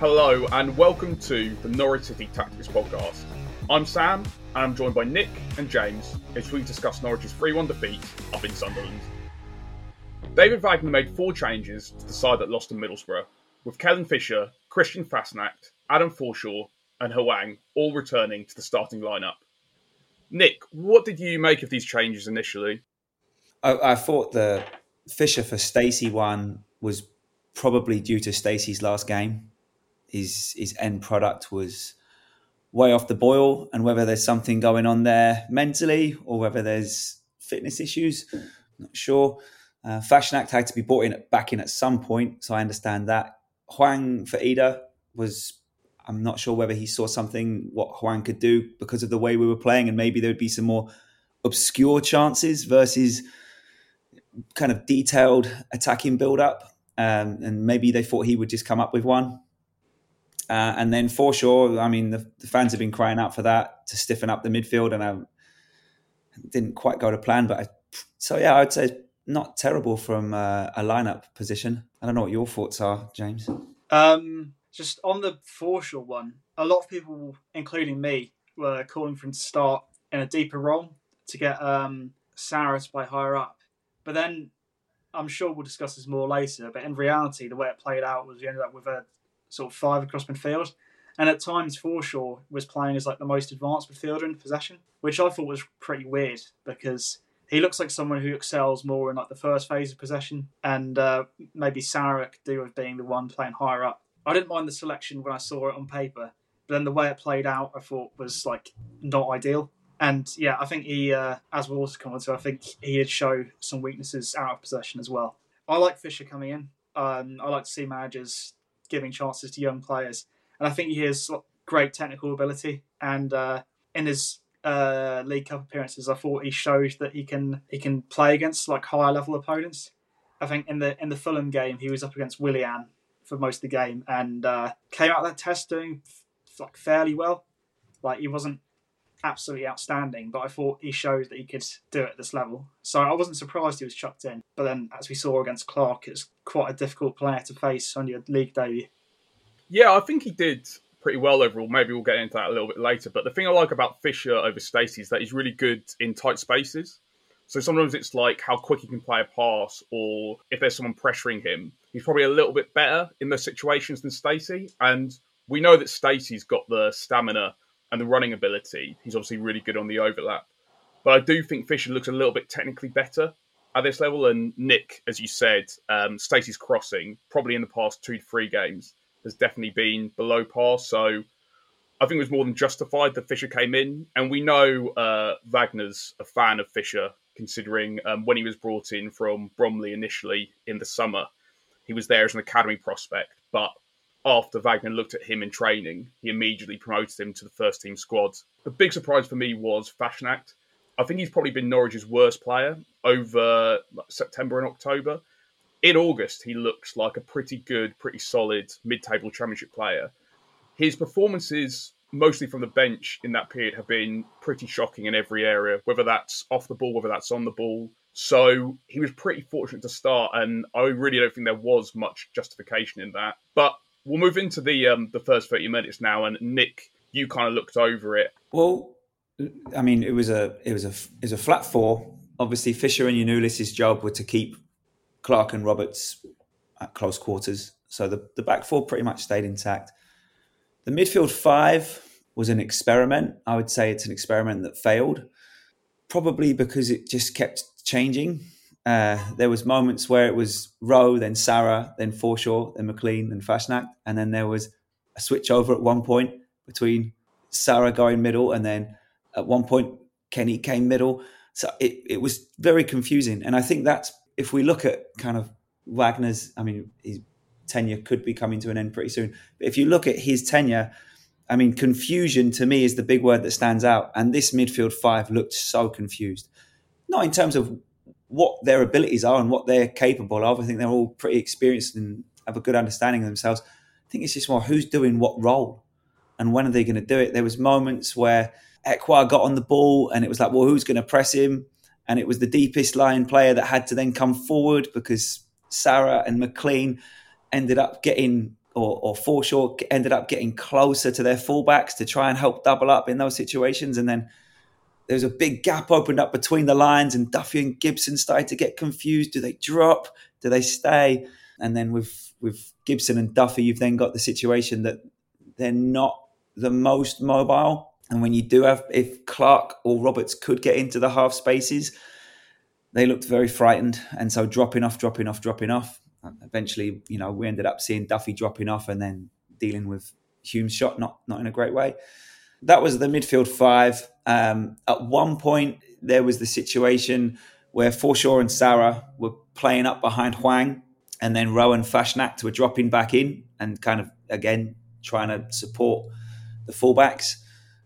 Hello, and welcome to the Norwich City Tactics Podcast. I'm Sam, and I'm joined by Nick and James as we discuss Norwich's 3 1 defeat up in Sunderland. David Wagner made four changes to the side that lost to Middlesbrough, with Kellen Fisher, Christian Fassnacht, Adam Forshaw, and Hwang all returning to the starting lineup. Nick, what did you make of these changes initially? I, I thought the Fisher for Stacey one was probably due to Stacey's last game his his end product was way off the boil, and whether there's something going on there mentally or whether there's fitness issues, I'm not sure. Uh, act had to be brought in back in at some point, so I understand that. Hwang for Idah was I'm not sure whether he saw something what Hwang could do because of the way we were playing, and maybe there would be some more obscure chances versus kind of detailed attacking build up. Um, and maybe they thought he would just come up with one. Uh, and then Forshaw, I mean, the, the, fans have been crying out for that to stiffen up the midfield, and I didn't quite go to plan. But I, so yeah, I'd say not terrible from uh, a lineup position. I don't know what your thoughts are, James. Um, just on the Forshaw one, a lot of people, including me, were calling for him to start in a deeper role to get um, to play higher up. But then I'm sure we'll discuss this more later. But in reality, the way it played out was you ended up with a sort of five across midfield. And at times, Forshaw was playing as like the most advanced midfielder in possession, which I thought was pretty weird because he looks like someone who excels more in like the first phase of possession, and uh, maybe Sara could do with being the one playing higher up. I didn't mind the selection when I saw it on paper, but then the way it played out, I thought was like not ideal. And yeah, I think he, uh, as we'll also come on to, I think he did show some weaknesses out of possession as well. I like Fisher coming in. Um, I like to see managers giving chances to young players. And I think he has great technical ability. And uh, in his uh, League Cup appearances, I thought he showed that he can he can play against like higher level opponents. I think in the in the Fulham game, he was up against Willian for most of the game and uh, came out of that test doing like fairly well. Like he wasn't absolutely outstanding, but I thought he showed that he could do it at this level. So I wasn't surprised he was chucked in. But then, as we saw against Clarke, it's quite a difficult player to face on your league debut. Yeah, I think he did pretty well overall. Maybe we'll get into that a little bit later. But the thing I like about Fisher over Stacey is that he's really good in tight spaces. So sometimes it's like how quick he can play a pass, or if there's someone pressuring him, he's probably a little bit better in those situations than Stacey. And we know that Stacey's got the stamina and the running ability, he's obviously really good on the overlap. But I do think Fisher looks a little bit technically better at this level. And Nick, as you said, um, Stacey's crossing, probably in the past two to three games, has definitely been below par. So I think it was more than justified that Fisher came in. And we know uh, Wagner's a fan of Fisher, considering um, when he was brought in from Bromley initially in the summer, he was there as an academy prospect. But after Wagner looked at him in training, he immediately promoted him to the first team squad. The big surprise for me was Fassnacht. I think he's probably been Norwich's worst player over September and October. In August, he looks like a pretty good, pretty solid mid table championship player. His performances, mostly from the bench in that period, have been pretty shocking in every area, whether that's off the ball, whether that's on the ball. So he was pretty fortunate to start, and I really don't think there was much justification in that. But we'll move into the um, the first thirty minutes now, and Nick, you kind of looked over it. Well, I mean, it was a it was a it was a flat four. Obviously, Fisher and Giannoulis's job were to keep Clarke and Roberts at close quarters, so the the back four pretty much stayed intact. The midfield five was an experiment. I would say it's an experiment that failed, probably because it just kept changing. Uh, there was moments where it was Rowe, then Sara, then Forshaw, then McLean, then Fassnacht, and then there was a switch over at one point between Sara going middle, and then at one point Kenny came middle. So it, it was very confusing, and I think that's if we look at kind of Wagner's, I mean, his tenure could be coming to an end pretty soon. But if you look at his tenure, I mean, confusion to me is the big word that stands out. And this midfield five looked so confused. Not in terms of what their abilities are and what they're capable of. I think they're all pretty experienced and have a good understanding of themselves. I think it's just more who's doing what role and when are they going to do it. There was moments where Ekwah got on the ball and it was like, well, who's going to press him? And it was the deepest line player that had to then come forward because Sara and McLean ended up getting or, or Forshaw ended up getting closer to their fullbacks to try and help double up in those situations. And then there was a big gap opened up between the lines, and Duffy and Gibson started to get confused. Do they drop? Do they stay? And then with with Gibson and Duffy, you've then got the situation that they're not the most mobile. And when you do have, if Clarke or Roberts could get into the half spaces, they looked very frightened. And so dropping off, dropping off, dropping off. Eventually, you know, we ended up seeing Duffy dropping off and then dealing with Hume's shot, not not in a great way. That was the midfield five. Um, at one point, there was the situation where Forshaw and Sara were playing up behind Hwang, and then Rowan Fassnacht were dropping back in and kind of again trying to support the fullbacks.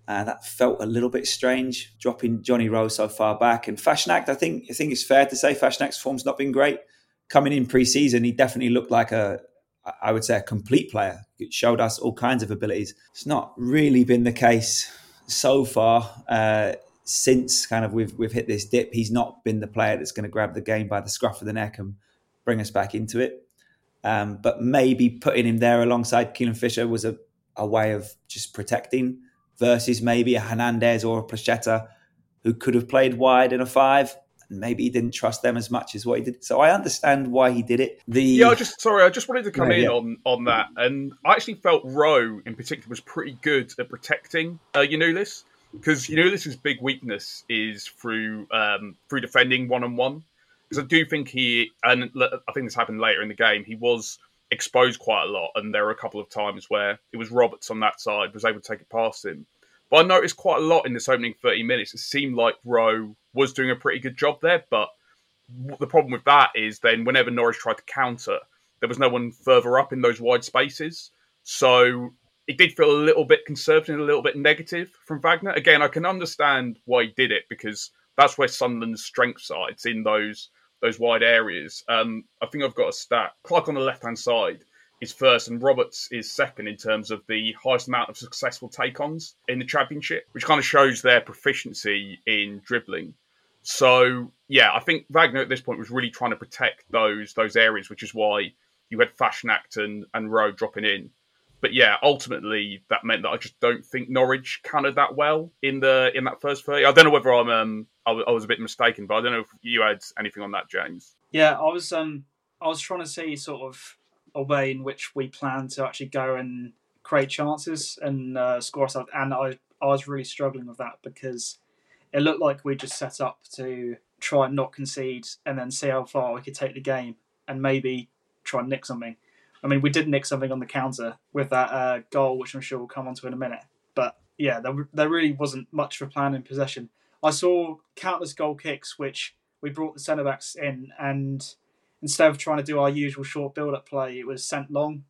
Uh, that felt a little bit strange, dropping Johnny Rowe so far back. And Fassnacht, I think, I think it's fair to say Fassnacht's form's not been great. Coming in pre-season, he definitely looked like a, I would say, a complete player. It showed us all kinds of abilities. It's not really been the case so far. Uh, since kind of we've we've hit this dip, he's not been the player that's going to grab the game by the scruff of the neck and bring us back into it. Um, but maybe putting him there alongside Kellen Fisher was a, a way of just protecting versus maybe a Hernandez or a Placheta who could have played wide in a five. Maybe he didn't trust them as much as what he did. So I understand why he did it. The yeah, I just sorry, I just wanted to come yeah, in yeah. on on that, and I actually felt Rowe in particular was pretty good at protecting uh, Giannoulis because Giannoulis's big weakness is through um, through defending one on one. Because I do think he, and I think this happened later in the game, he was exposed quite a lot, and there were a couple of times where it was Roberts on that side was able to take it past him. I noticed quite a lot in this opening 30 minutes. It seemed like Rowe was doing a pretty good job there, but the problem with that is then whenever Norwich tried to counter, there was no one further up in those wide spaces. So it did feel a little bit conservative, and a little bit negative from Wagner. Again, I can understand why he did it because that's where Sunderland's strengths are. It's in those those wide areas. Um, I think I've got a stat. Clarke on the left hand side is first, and Roberts is second in terms of the highest amount of successful take ons in the championship, which kind of shows their proficiency in dribbling. So yeah, I think Wagner at this point was really trying to protect those those areas, which is why you had Fassnacht and, and Rowe dropping in but yeah, ultimately that meant that I just don't think Norwich countered that well in the in that first thirty. I don't know whether I'm um I, I was a bit mistaken, but I don't know if you had anything on that, James. Yeah, I was um I was trying to say sort of a way in which we plan to actually go and create chances and uh, score ourselves, and I I was really struggling with that because it looked like we just set up to try and not concede and then see how far we could take the game and maybe try and nick something. I mean, we did nick something on the counter with that uh, goal, which I'm sure we'll come on to in a minute. But yeah, there, there really wasn't much of a plan in possession. I saw countless goal kicks, which we brought the centre backs in, and instead of trying to do our usual short build up play, it was sent long.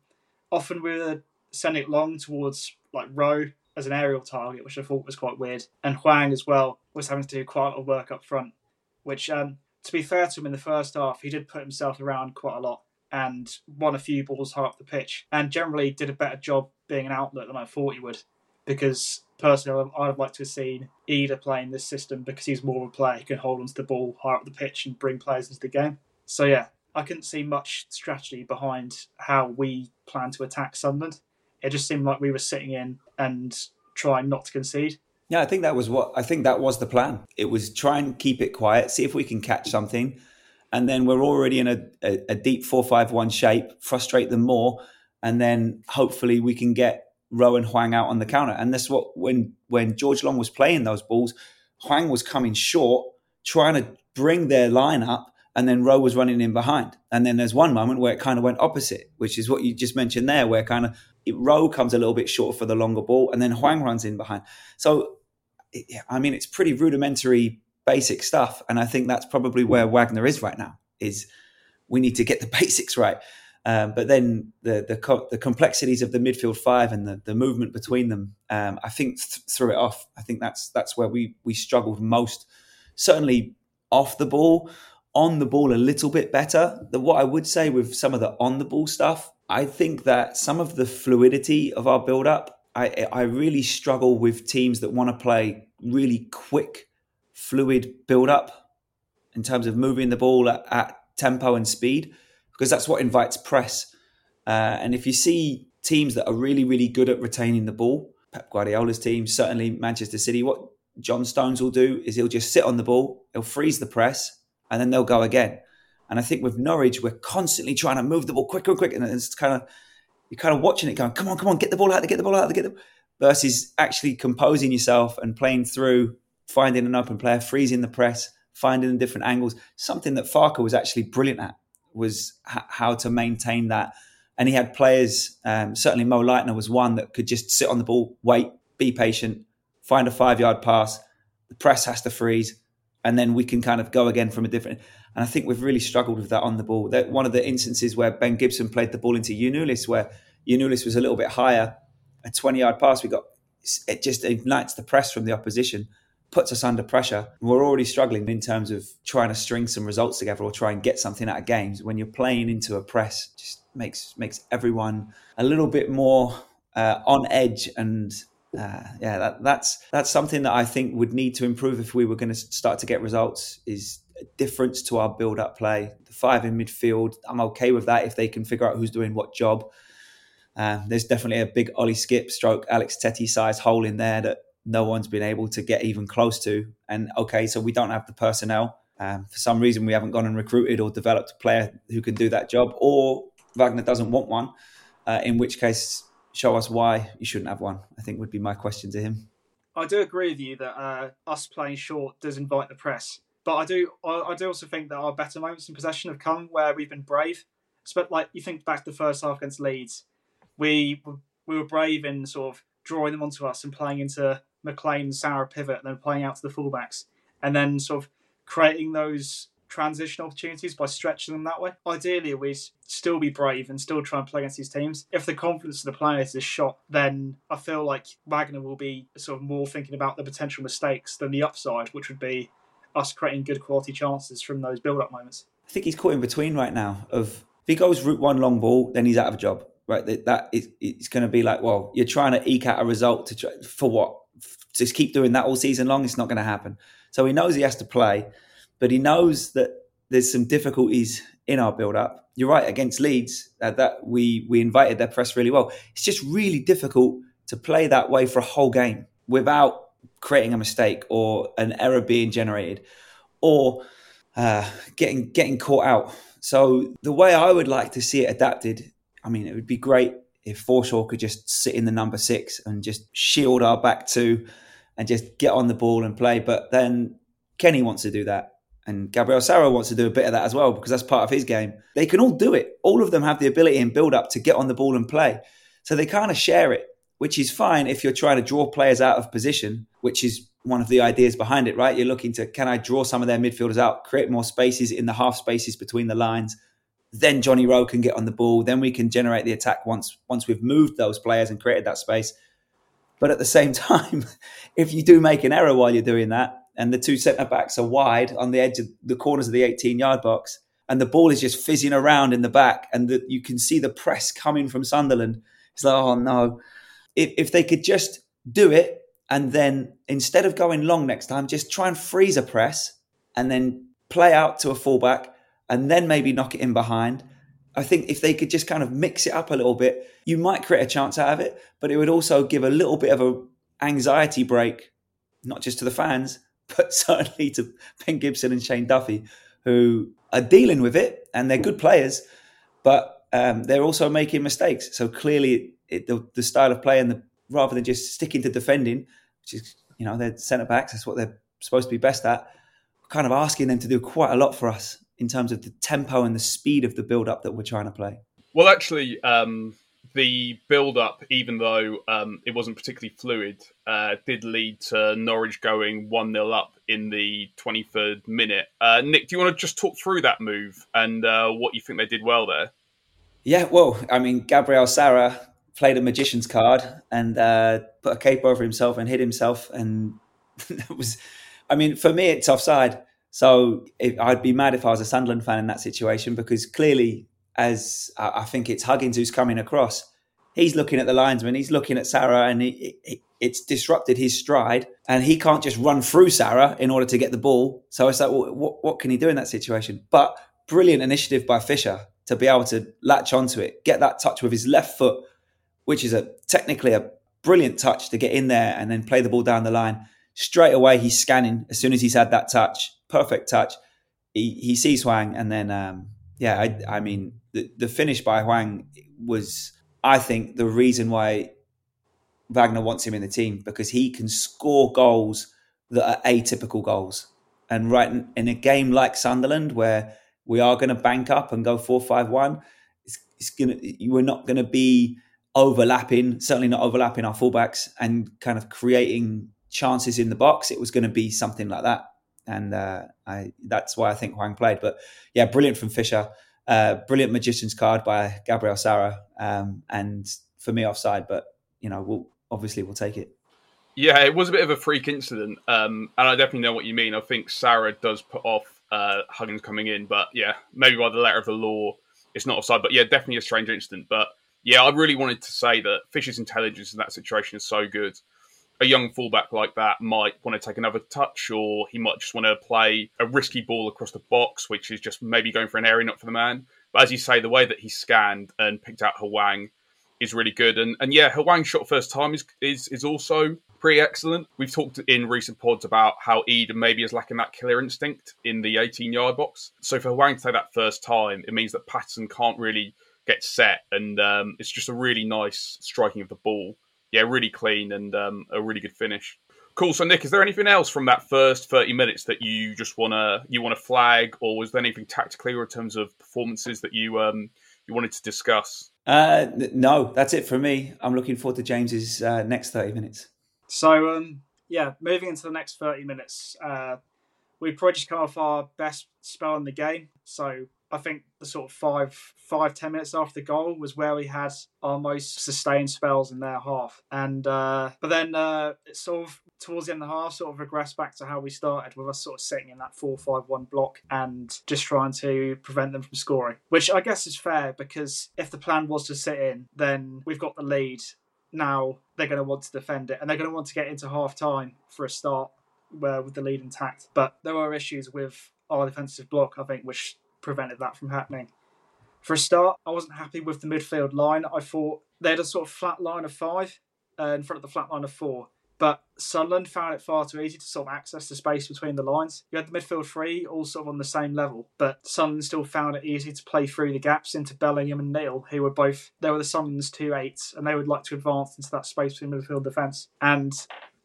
Often we were sending it long towards like Rowe as an aerial target, which I thought was quite weird. And Hwang as well was having to do quite a lot of work up front, which, um, to be fair to him in the first half, he did put himself around quite a lot and won a few balls high up the pitch, and generally did a better job being an outlet than I thought he would. Because personally, I'd have liked to have seen Idah playing this system because he's more of a player who can hold onto the ball high up the pitch and bring players into the game. So yeah, I couldn't see much strategy behind how we plan to attack Sunderland. It just seemed like we were sitting in and trying not to concede. Yeah, I think that was what I think that was the plan. It was try and keep it quiet, see if we can catch something, and then we're already in a, a, a deep four-five-one shape, frustrate them more, and then hopefully we can get Rowan Hwang out on the counter. And that's what when when George Long was playing those balls, Hwang was coming short, trying to bring their line up, and then Rowe was running in behind. And then there's one moment where it kind of went opposite, which is what you just mentioned there, where kind of Rowe comes a little bit short for the longer ball, and then Hwang runs in behind. So, I mean, it's pretty rudimentary basic stuff. And I think that's probably where Wagner is right now. Is we need to get the basics right. Um, but then the, the, co- the complexities of the midfield five and the, the movement between them, um, I think th- threw it off. I think that's that's where we we struggled most. Certainly off the ball, on the ball a little bit better. The, what I would say with some of the on the ball stuff, I think that some of the fluidity of our build up, I I really struggle with teams that want to play really quick fluid build up in terms of moving the ball at, at tempo and speed because that's what invites press. Uh, and if you see teams that are really, really good at retaining the ball. Pep Guardiola's team, certainly Manchester City. What John Stones will do is he'll just sit on the ball, he'll freeze the press, and then they'll go again. And I think with Norwich, we're constantly trying to move the ball quicker and quicker, and it's kind of you're kind of watching it, going, "Come on, come on, get the ball out, get the ball out, get the." Versus actually composing yourself and playing through, finding an open player, freezing the press, finding the different angles. Something that Farke was actually brilliant at was how to maintain that. And he had players, um, certainly Mo Leitner was one that could just sit on the ball, wait, be patient, find a five yard pass. The press has to freeze, and then we can kind of go again from a different. And I think we've really struggled with that on the ball. That one of the instances where Ben Gibson played the ball into Giannoulis, where Giannoulis was a little bit higher, a 20 yard pass, we got it just ignites the press from the opposition, puts us under pressure. We're already struggling in terms of trying to string some results together or try and get something out of games. When you're playing into a press, just makes makes everyone a little bit more uh, on edge and uh, yeah, that, that's that's something that I think would need to improve if we were going to start to get results. Is a difference to our build-up play. The five in midfield, I'm okay with that if they can figure out who's doing what job. Uh, there's definitely a big Ollie Skipp stroke Alex Tettey size hole in there that no one's been able to get even close to. And okay, so we don't have the personnel. Um, for some reason, we haven't gone and recruited or developed a player who can do that job, or Wagner doesn't want one. Uh, in which case, show us why you shouldn't have one. I think would be my question to him. I do agree with you that uh, us playing short does invite the press, but I do I, I, do also think that our better moments in possession have come where we've been brave. But like you think back to the first half against Leeds, we we were brave in sort of drawing them onto us and playing into McLean, Sara pivot, and then playing out to the fullbacks, and then sort of creating those transition opportunities by stretching them that way. Ideally, we still be brave and still try and play against these teams. If the confidence of the players is shot, then I feel like Wagner will be sort of more thinking about the potential mistakes than the upside, which would be us creating good quality chances from those build-up moments. I think he's caught in between right now. Of if he goes route one long ball, then he's out of a job. Right, that, that is, it's going to be like, well, you're trying to eke out a result to try, for what? Just keep doing that all season long. It's not going to happen. So he knows he has to play but he knows that there's some difficulties in our build up. You're right against Leeds uh, that we we invited their press really well. It's just really difficult to play that way for a whole game without creating a mistake or an error being generated or uh, getting getting caught out. So the way I would like to see it adapted, I mean, it would be great if Forshaw could just sit in the number six and just shield our back two and just get on the ball and play. But then Kenny wants to do that. And Gabriel Sara wants to do a bit of that as well because that's part of his game. They can all do it. All of them have the ability and build up to get on the ball and play. So they kind of share it, which is fine if you're trying to draw players out of position, which is one of the ideas behind it, right? You're looking to can I draw some of their midfielders out, create more spaces in the half spaces between the lines. Then Johnny Rowe can get on the ball. Then we can generate the attack once once we've moved those players and created that space. But at the same time, if you do make an error while you're doing that, and the two centre backs are wide on the edge of the corners of the 18 yard box, and the ball is just fizzing around in the back, and the, you can see the press coming from Sunderland. It's like, oh no. If, if they could just do it, and then instead of going long next time, just try and freeze a press and then play out to a fullback and then maybe knock it in behind. I think if they could just kind of mix it up a little bit, you might create a chance out of it, but it would also give a little bit of a anxiety break, not just to the fans, but certainly to Ben Gibson and Shane Duffy, who are dealing with it and they're good players, but um, they're also making mistakes. So clearly, it, the, the, style of play and the rather than just sticking to defending, which is you know they're centre backs, that's what they're supposed to be best at. Kind of asking them to do quite a lot for us in terms of the tempo and the speed of the build up that we're trying to play. Well, actually, um, the build up, even though um, it wasn't particularly fluid, uh, did lead to Norwich going 1 0 up in the 23rd minute. Uh, Nick, do you want to just talk through that move and uh, what you think they did well there? Yeah, well, I mean, Gabriel Sara played a magician's card and uh, put a cape over himself and hit himself. And it was, I mean, for me, it's offside. So if, I'd be mad if I was a Sunderland fan in that situation because clearly as I think it's Huggins who's coming across. He's looking at the linesman, he's looking at Sara, and he, he, it's disrupted his stride, and he can't just run through Sara in order to get the ball. So it's like, well, what, what can he do in that situation? But brilliant initiative by Fisher to be able to latch onto it, get that touch with his left foot, which is a technically a brilliant touch to get in there and then play the ball down the line. Straight away, he's scanning as soon as he's had that touch, perfect touch. He, he sees Hwang, and then um, yeah, I, I mean the, finish by Hwang was, I think, the reason why Wagner wants him in the team because he can score goals that are atypical goals. And right in, in a game like Sunderland, where we are going to bank up and go four five one, it's, it's gonna we're not going to be overlapping, certainly not overlapping our fullbacks and kind of creating chances in the box. It was going to be something like that, and uh, I that's why I think Hwang played. But yeah, brilliant from Fisher, brilliant magician's card by Gabriel Sara, um, and for me offside. But you know, we'll obviously we'll take it. Yeah, it was a bit of a freak incident, um, and I definitely know what you mean. I think Sara does put off uh, Huggins coming in, but yeah, maybe by the letter of the law, it's not offside. But yeah, definitely a strange incident. But yeah, I really wanted to say that Fisher's intelligence in that situation is so good. A young fullback like that might want to take another touch, or he might just want to play a risky ball across the box, which is just maybe going for an area, not for the man. But as you say, the way that he scanned and picked out Hwang is really good. And and yeah, Hwang's shot first time is is is also pretty excellent. We've talked in recent pods about how Eden maybe is lacking that killer instinct in the 18 yard box. So for Hwang to take that first time, it means that Patterson can't really get set, and um, it's just a really nice striking of the ball. Yeah, really clean and um, a really good finish. Cool. So, Nick, is there anything else from that first thirty minutes that you just wanna you wanna flag, or was there anything tactically or in terms of performances that you um, you wanted to discuss? Uh, no, that's it for me. I'm looking forward to James's uh, next 30 minutes. So, um, yeah, moving into the next 30 minutes, uh, we probably just come off our best spell in the game. So, I think the sort of five, five, ten minutes after the goal was where we had our most sustained spells in their half. And uh, but then uh, it sort of towards the end of the half, sort of regressed back to how we started with us sort of sitting in that four-five-one block and just trying to prevent them from scoring. Which I guess is fair because if the plan was to sit in, then we've got the lead. Now they're going to want to defend it, and they're going to want to get into half time for a start where with the lead intact. But there were issues with our defensive block, I think, which prevented that from happening. For a start, I wasn't happy with the midfield line. I thought they had a sort of flat line of five uh, in front of the flat line of four. But Sunderland found it far too easy to sort of access the space between the lines. You had the midfield three all sort of on the same level, but Sunderland still found it easy to play through the gaps into Bellingham and Neil, who were both they were the Sunderland's two eights, and they would like to advance into that space between midfield defence, and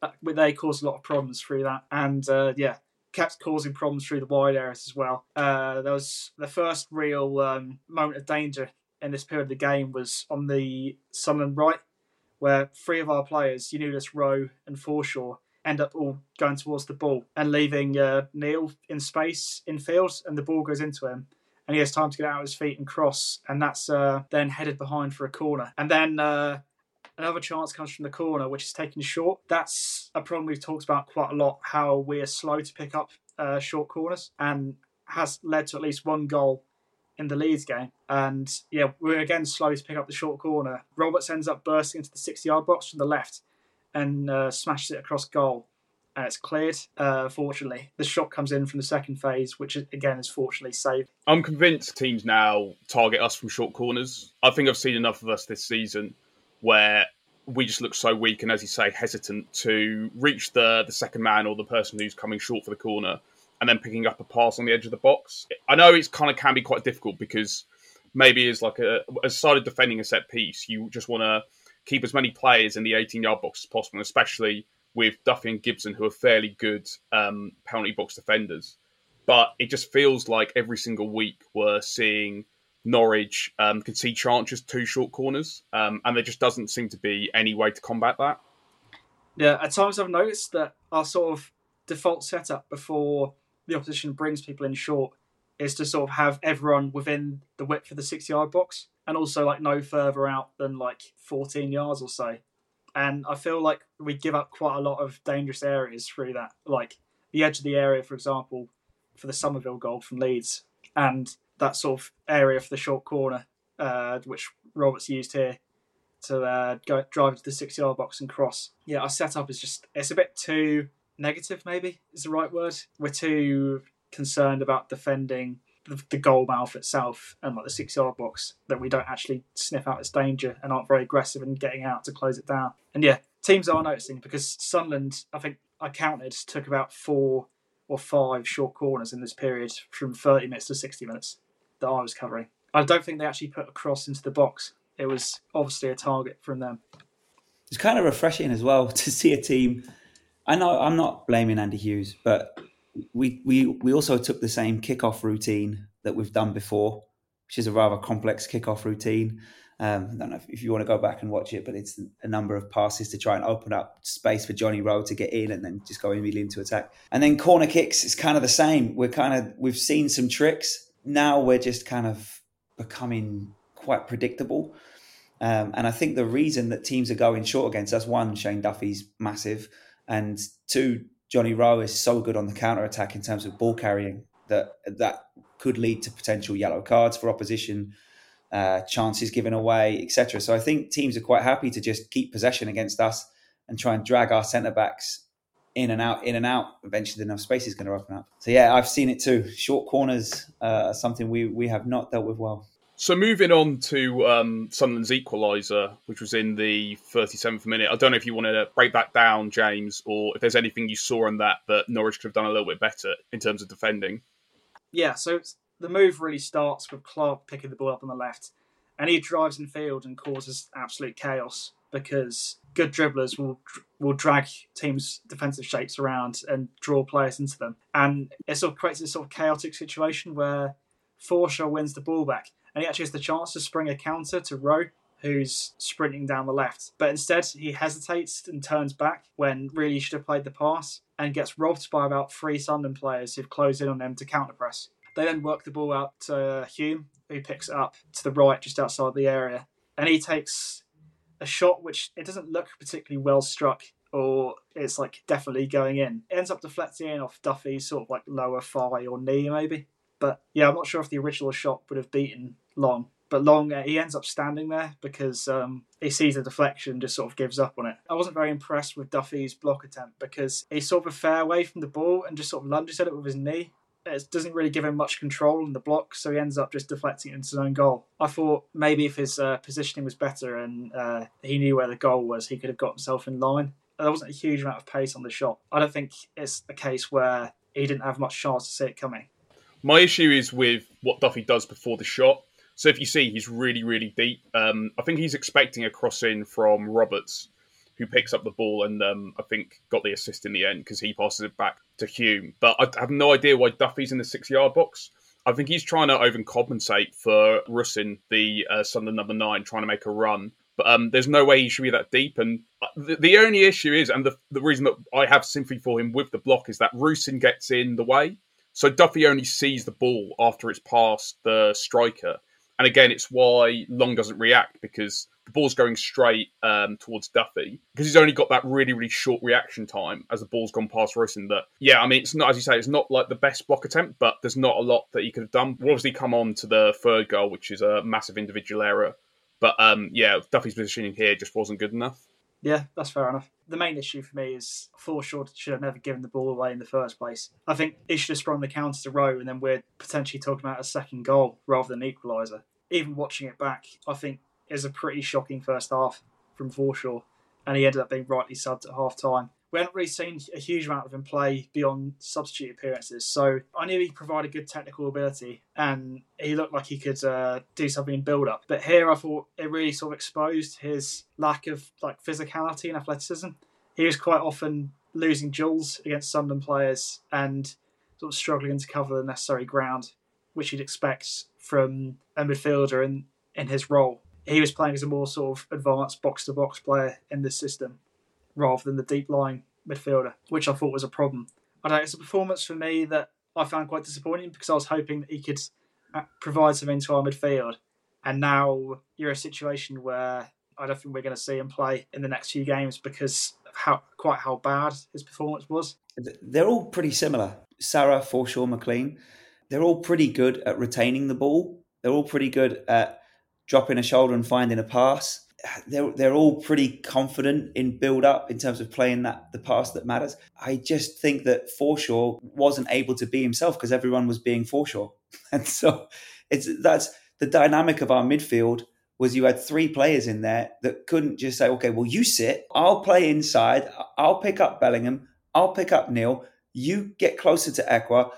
uh, they caused a lot of problems through that. And uh, yeah, kept causing problems through the wide areas as well. Uh, there was the first real um, moment of danger in this period of the game was on the Sunderland right, where three of our players, Giannoulis, Rowe, and Forshaw, end up all going towards the ball and leaving uh, Neil in space in field, and the ball goes into him. And he has time to get out of his feet and cross, and that's uh, then headed behind for a corner. And then uh, another chance comes from the corner, which is taken short. That's a problem we've talked about quite a lot. How we are slow to pick up uh, short corners, and has led to at least one goal in the Leeds game. And yeah, we're again slow to pick up the short corner. Roberts ends up bursting into the 60 yard box from the left and uh, smashes it across goal. And it's cleared. Uh, fortunately, the shot comes in from the second phase, which again is fortunately saved. I'm convinced teams now target us from short corners. I think I've seen enough of us this season where we just look so weak and, as you say, hesitant to reach the the second man or the person who's coming short for the corner and then picking up a pass on the edge of the box. I know it's kind of can be quite difficult because maybe as like a as side of defending a set piece, you just want to keep as many players in the 18 yard box as possible, especially with Duffy and Gibson, who are fairly good um, penalty box defenders. But it just feels like every single week we're seeing Norwich um, see chances two short corners, um, and there just doesn't seem to be any way to combat that. Yeah, at times I've noticed that our sort of default setup before the opposition brings people in short is to sort of have everyone within the width of the six yard box and also like no further out than like 14 yards or so. And I feel like we give up quite a lot of dangerous areas through that, like the edge of the area, for example, for the Summerville goal from Leeds, and that sort of area for the short corner, uh, which Roberts used here to uh, go drive into the six yard box and cross. Yeah, our setup is just it's a bit too negative. Maybe is the right word. We're too concerned about defending the, the goal mouth itself and like the six yard box that we don't actually sniff out its danger and aren't very aggressive in getting out to close it down. And yeah, teams are noticing because Sunderland, I think I counted, took about four or five short corners in this period from 30 minutes to 60 minutes that I was covering. I don't think they actually put a cross into the box. It was obviously a target from them. It's kind of refreshing as well to see a team. I know I'm not blaming Andy Hughes, but we we we also took the same kickoff routine that we've done before, which is a rather complex kickoff routine. Um, I don't know if, if, you want to go back and watch it, but it's a number of passes to try and open up space for Johnny Rowe to get in and then just go immediately into attack. And then corner kicks is kind of the same. We're kind of we've seen some tricks. Now we're just kind of becoming quite predictable. Um, and I think the reason that teams are going short against us, one, Shane Duffy's massive, and two, Johnny Rowe is so good on the counter attack in terms of ball carrying that that could lead to potential yellow cards for opposition, uh, chances given away, etc. So I think teams are quite happy to just keep possession against us and try and drag our centre backs in and out, in and out. Eventually, enough space is going to open up. So yeah, I've seen it too. Short corners uh, are something we we have not dealt with well. So moving on to um, Sunderland's equaliser, which was in the 37th minute. I don't know if you want to break that down, James, or if there's anything you saw in that that Norwich could have done a little bit better in terms of defending. Yeah, so the move really starts with Clarke picking the ball up on the left, and he drives in field and causes absolute chaos because good dribblers will will drag teams' defensive shapes around and draw players into them, and it sort of creates this sort of chaotic situation where Forshaw wins the ball back and he actually has the chance to spring a counter to Rowe, who's sprinting down the left. But instead, he hesitates and turns back when really he should have played the pass and gets robbed by about three Sunderland players who've closed in on him to counter press. They then work the ball out to Hume, who picks it up to the right, just outside the area. And he takes a shot which it doesn't look particularly well struck or it's like definitely going in. It ends up deflecting off Duffy's sort of like lower thigh or knee, maybe. But yeah, I'm not sure if the original shot would have beaten Long. But Long, uh, he ends up standing there because um, he sees the deflection, just sort of gives up on it. I wasn't very impressed with Duffy's block attempt because he's sort of a fair away from the ball and just sort of lunges at it with his knee. It doesn't really give him much control in the block, so he ends up just deflecting it into his own goal. I thought maybe if his uh, positioning was better and uh, he knew where the goal was, he could have got himself in line. There wasn't a huge amount of pace on the shot. I don't think it's a case where he didn't have much chance to see it coming. My issue is with what Duffy does before the shot. So if you see, he's really, really deep. Um, I think he's expecting a cross in from Roberts, who picks up the ball and um, I think got the assist in the end because he passes it back to Hume. But I have no idea why Duffy's in the six yard box. I think he's trying to overcompensate for Rusyn, the uh, Sunderland number nine, trying to make a run. But um, there's no way he should be that deep. And uh, the, the only issue is, and the, the reason that I have sympathy for him with the block is that Rusyn gets in the way. So Duffy only sees the ball after it's past the striker. And again, it's why Long doesn't react because the ball's going straight um, towards Duffy because he's only got that really, really short reaction time as the ball's gone past Rusyn. That, yeah, I mean, it's not, as you say, it's not like the best block attempt, but there's not a lot that he could have done. We'll obviously come on to the third goal, which is a massive individual error. But um, yeah, Duffy's positioning here just wasn't good enough. Yeah, that's fair enough. The main issue for me is Forshaw should have never given the ball away in the first place. I think he should have sprung the counter to Rowe, and then we're potentially talking about a second goal rather than equaliser. Even watching it back, I think is a pretty shocking first half from Forshaw, and he ended up being rightly subbed at half time we hadn't really seen a huge amount of him play beyond substitute appearances. So I knew he provided good technical ability and he looked like he could uh, do something in build up. But here I thought it really sort of exposed his lack of like physicality and athleticism. He was quite often losing duels against Sunderland players and sort of struggling to cover the necessary ground, which you'd expect from a midfielder in, in his role. He was playing as a more sort of advanced box to box player in this system rather than the deep lying midfielder, which I thought was a problem. I don't know, it's a performance for me that I found quite disappointing because I was hoping that he could uh, provide something to our midfield. And now you're a situation where I don't think we're going to see him play in the next few games because of how quite how bad his performance was. They're all pretty similar. Sara, Forshaw, McLean, they're all pretty good at retaining the ball. They're all pretty good at dropping a shoulder and finding a pass they're they're all pretty confident in build up in terms of playing that the pass that matters. I just think that Forshaw wasn't able to be himself because everyone was being Forshaw, and so it's that's the dynamic of our midfield was you had three players in there that couldn't just say, okay, well you sit, I'll play inside, I'll pick up Bellingham, I'll pick up Neil, you get closer to Ekwah.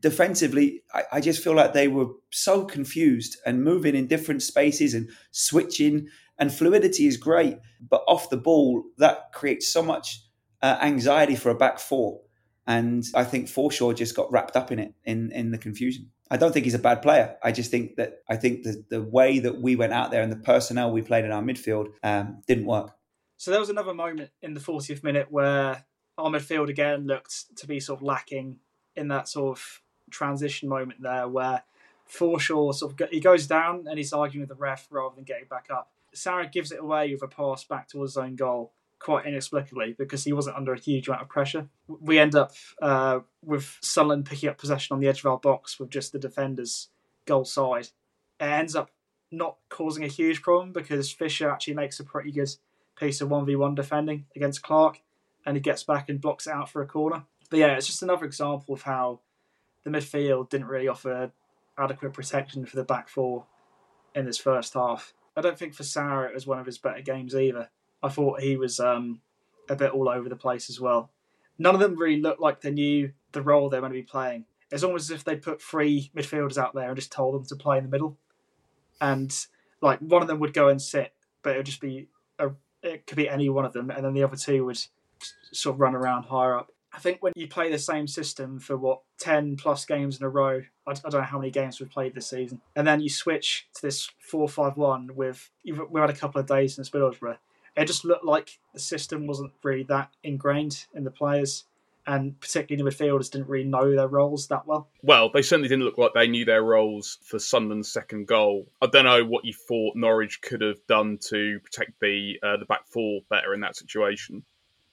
Defensively, I, I just feel like they were so confused and moving in different spaces and switching and fluidity is great, but off the ball, that creates so much uh, anxiety for a back four. And I think Forshaw just got wrapped up in it in, in the confusion. I don't think he's a bad player. I just think that I think the, the way that we went out there and the personnel we played in our midfield um, didn't work. So there was another moment in the 40th minute where our midfield again looked to be sort of lacking in that sort of transition moment there where Forshaw sort of he goes down and he's arguing with the ref rather than getting back up. Sara gives it away with a pass back towards his own goal quite inexplicably because he wasn't under a huge amount of pressure. We end up uh, with Sunderland picking up possession on the edge of our box with just the defenders goal side. It ends up not causing a huge problem because Fisher actually makes a pretty good piece of 1v1 defending against Clarke and he gets back and blocks it out for a corner. But yeah, it's just another example of how the midfield didn't really offer adequate protection for the back four in this first half. I don't think for Sara it was one of his better games either. I thought he was um, a bit all over the place as well. None of them really looked like they knew the role they were going to be playing. It's almost as if they put three midfielders out there and just told them to play in the middle. And like one of them would go and sit, but it would just be a, it could be any one of them, and then the other two would sort of run around higher up. I think when you play the same system for what ten plus games in a row, I, don't know how many games we've played this season, and then you switch to this four-five-one with we had a couple of days in Middlesbrough. It just looked like the system wasn't really that ingrained in the players, and particularly the midfielders didn't really know their roles that well. Well, they certainly didn't look like they knew their roles for Sunderland's second goal. I don't know what you thought Norwich could have done to protect the uh, the back four better in that situation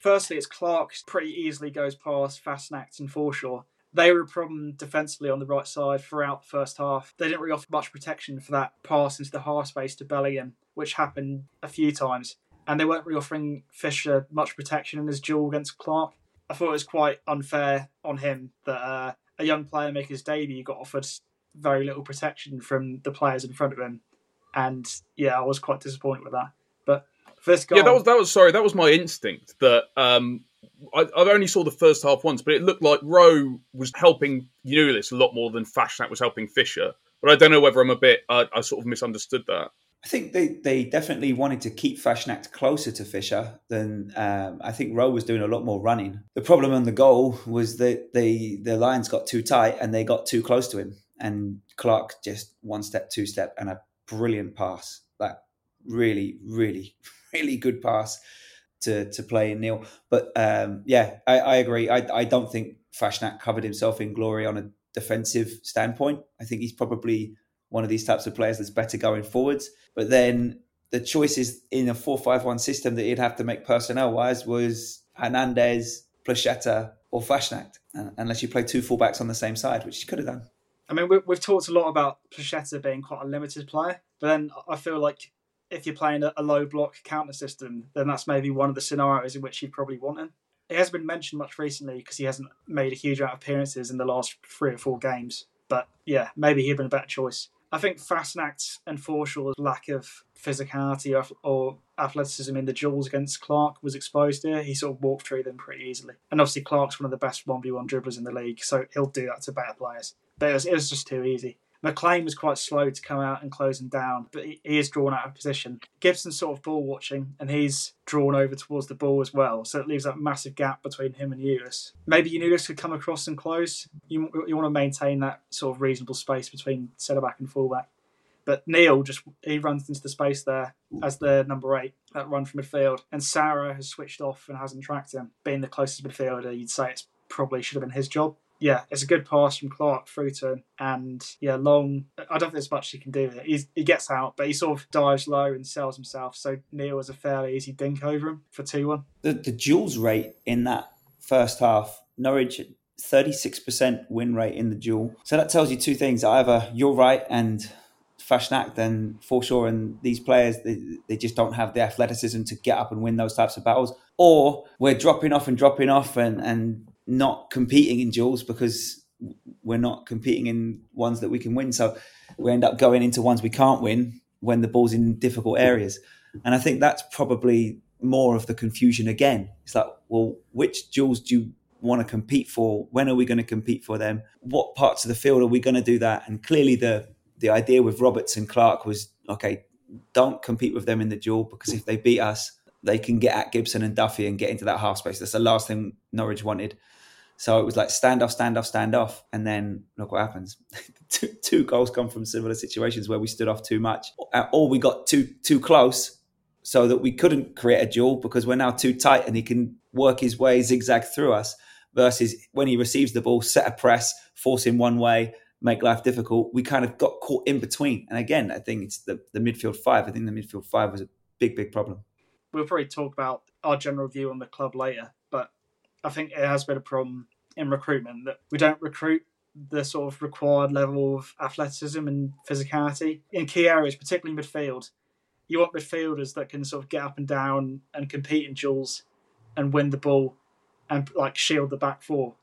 firstly, it's Clarke pretty easily goes past Fassnacht and Forshaw. They were a problem defensively on the right side throughout the first half. They didn't really offer much protection for that pass into the half space to Bellingham, which happened a few times. And they weren't really offering Fisher much protection in his duel against Clarke. I thought it was quite unfair on him that uh, a young player make his debut got offered very little protection from the players in front of him. And yeah, I was quite disappointed with that. But First goal. Yeah, that was that was sorry. That was my instinct. That um, I, I only saw the first half once, but it looked like Rowe was helping Giannoulis a lot more than Fassnacht was helping Fisher. But I don't know whether I'm a bit. I, I sort of misunderstood that. I think they, they definitely wanted to keep Fassnacht closer to Fisher than um, I think Rowe was doing a lot more running. The problem on the goal was that they the lines got too tight and they got too close to him, and Clarke just one step, two step, and a brilliant pass. That really, really, really good pass to to play in Neil. But um, yeah, I, I agree. I, I don't think Fassnacht covered himself in glory on a defensive standpoint. I think he's probably one of these types of players that's better going forwards. But then the choices in a 4 5 1 system that he'd have to make personnel wise was Hernandez, Placheta, or Fassnacht, unless you play two fullbacks on the same side, which he could have done. I mean, we've talked a lot about Placheta being quite a limited player, but then I feel like if you're playing a, low block counter system, then that's maybe one of the scenarios in which you'd probably want him. He hasn't been mentioned much recently because he hasn't made a huge amount of appearances in the last three or four games. But yeah, maybe he'd been a better choice. I think Fassnacht and Forshaw's lack of physicality or, or, athleticism in the duels against Clarke was exposed here. He sort of walked through them pretty easily. And obviously, Clarke's one of the best 1v1 dribblers in the league, so he'll do that to better players. But it was, it was just too easy. McLean was quite slow to come out and close him down, but he is drawn out of position. Gibson's sort of ball watching, and he's drawn over towards the ball as well, so it leaves that massive gap between him and Giannoulis. Maybe Giannoulis could come across and close. You, you want to maintain that sort of reasonable space between centre back and fullback. But Neil just he runs into the space there as the number eight that run from midfield, and Sara has switched off and hasn't tracked him. Being the closest midfielder, you'd say it's probably should have been his job yeah, it's a good pass from Clarke through to him. And yeah, long. I don't think there's much he can do with it. He's, he gets out, but he sort of dives low and sells himself. So Neil has a fairly easy dink over him for 2 1. The, the duels rate in that first half, Norwich 36% win rate in the duel. So that tells you two things. Either you're right and Fassnacht, then Forshaw and these players, they, they just don't have the athleticism to get up and win those types of battles. Or we're dropping off and dropping off and, and not competing in duels because we're not competing in ones that we can win. So we end up going into ones we can't win when the ball's in difficult areas. And I think that's probably more of the confusion again. It's like, well, which duels do you want to compete for? When are we going to compete for them? What parts of the field are we going to do that? And clearly, the the idea with Roberts and Clarke was okay, don't compete with them in the duel because if they beat us, they can get at Gibson and Duffy and get into that half space. That's the last thing Norwich wanted. So it was like stand off, stand off, stand off, and then look what happens. two, two goals come from similar situations where we stood off too much, uh, or we got too too close, so that we couldn't create a duel because we're now too tight and he can work his way zigzag through us. Versus when he receives the ball, set a press, force him one way, make life difficult. We kind of got caught in between. And again, I think it's the, the midfield five. I think the midfield five was a big, big problem. We'll probably talk about our general view on the club later, but I think it has been a problem in recruitment that we don't recruit the sort of required level of athleticism and physicality in key areas, particularly midfield. You want midfielders that can sort of get up and down and compete in duels and win the ball and like shield the back four.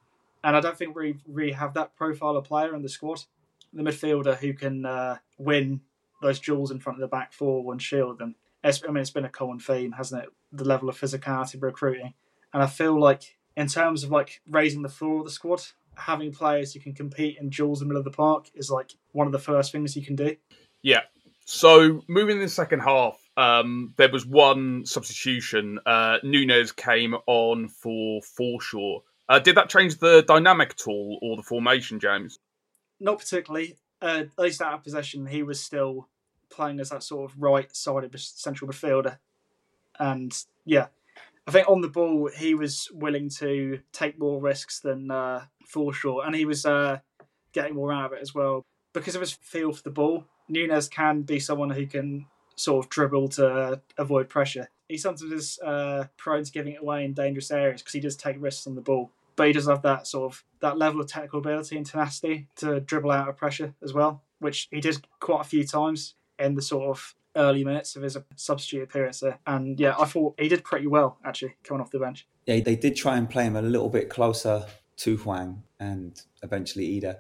And I don't think we really have that profile of player in the squad. The midfielder who can uh, win those duels in front of the back four and shield them. It's, I mean, it's been a common theme, hasn't it? The level of physicality recruiting. And I feel like, in terms of like raising the floor of the squad, having players who can compete in duels in the middle of the park is like one of the first things you can do. Yeah. So moving in the second half, um, there was one substitution. Uh, Nunez came on for Forshaw. Uh, did that change the dynamic at all or the formation, James? Not particularly. Uh, at least out of possession, he was still playing as that sort of right-sided central midfielder. And yeah, I think on the ball he was willing to take more risks than uh, Forshaw, and he was uh, getting more out of it as well because of his feel for the ball. Nunez can be someone who can sort of dribble to avoid pressure. He sometimes is uh, prone to giving it away in dangerous areas because he does take risks on the ball. But he does have that sort of that level of technical ability and tenacity to dribble out of pressure as well, which he did quite a few times in the sort of early minutes of his substitute appearance there. And yeah, I thought he did pretty well actually coming off the bench. Yeah, they did try and play him a little bit closer to Hwang and eventually Idah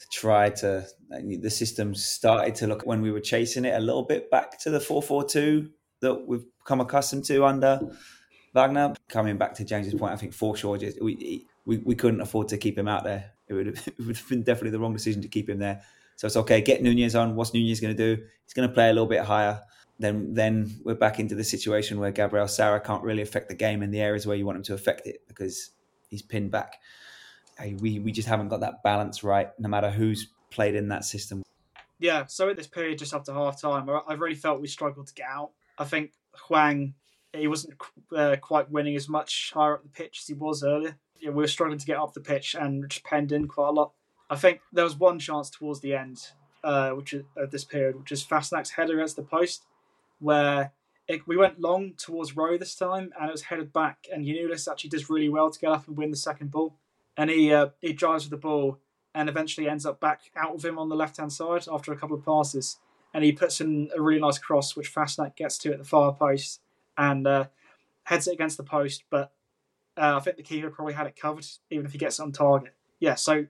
to try to the system started to look when we were chasing it a little bit back to the 442 that we've come accustomed to under Wagner. Coming back to James's point, I think Forshaw just we, we we couldn't afford to keep him out there. It would, have, it would have been definitely the wrong decision to keep him there. So it's okay. Get Nunez on. What's Nunez going to do? He's going to play a little bit higher. Then then we're back into the situation where Gabriel Sara can't really affect the game in the areas where you want him to affect it because he's pinned back we we just haven't got that balance right, no matter who's played in that system. Yeah, so at this period, just after half time, I really felt we struggled to get out. I think Hwang, he wasn't uh, quite winning as much higher up the pitch as he was earlier. Yeah, we were struggling to get off the pitch and just penned in quite a lot. I think there was one chance towards the end, uh, which is of this period, which is Fassnacht's header against the post, where it, we went long towards Rowe this time, and it was headed back. And Giannoulis actually does really well to get up and win the second ball and he uh, he drives with the ball and eventually ends up back out of him on the left hand side after a couple of passes, and he puts in a really nice cross which Fassnacht gets to at the far post and uh, heads it against the post, but uh, I think the keeper probably had it covered even if he gets it on target. Yeah, so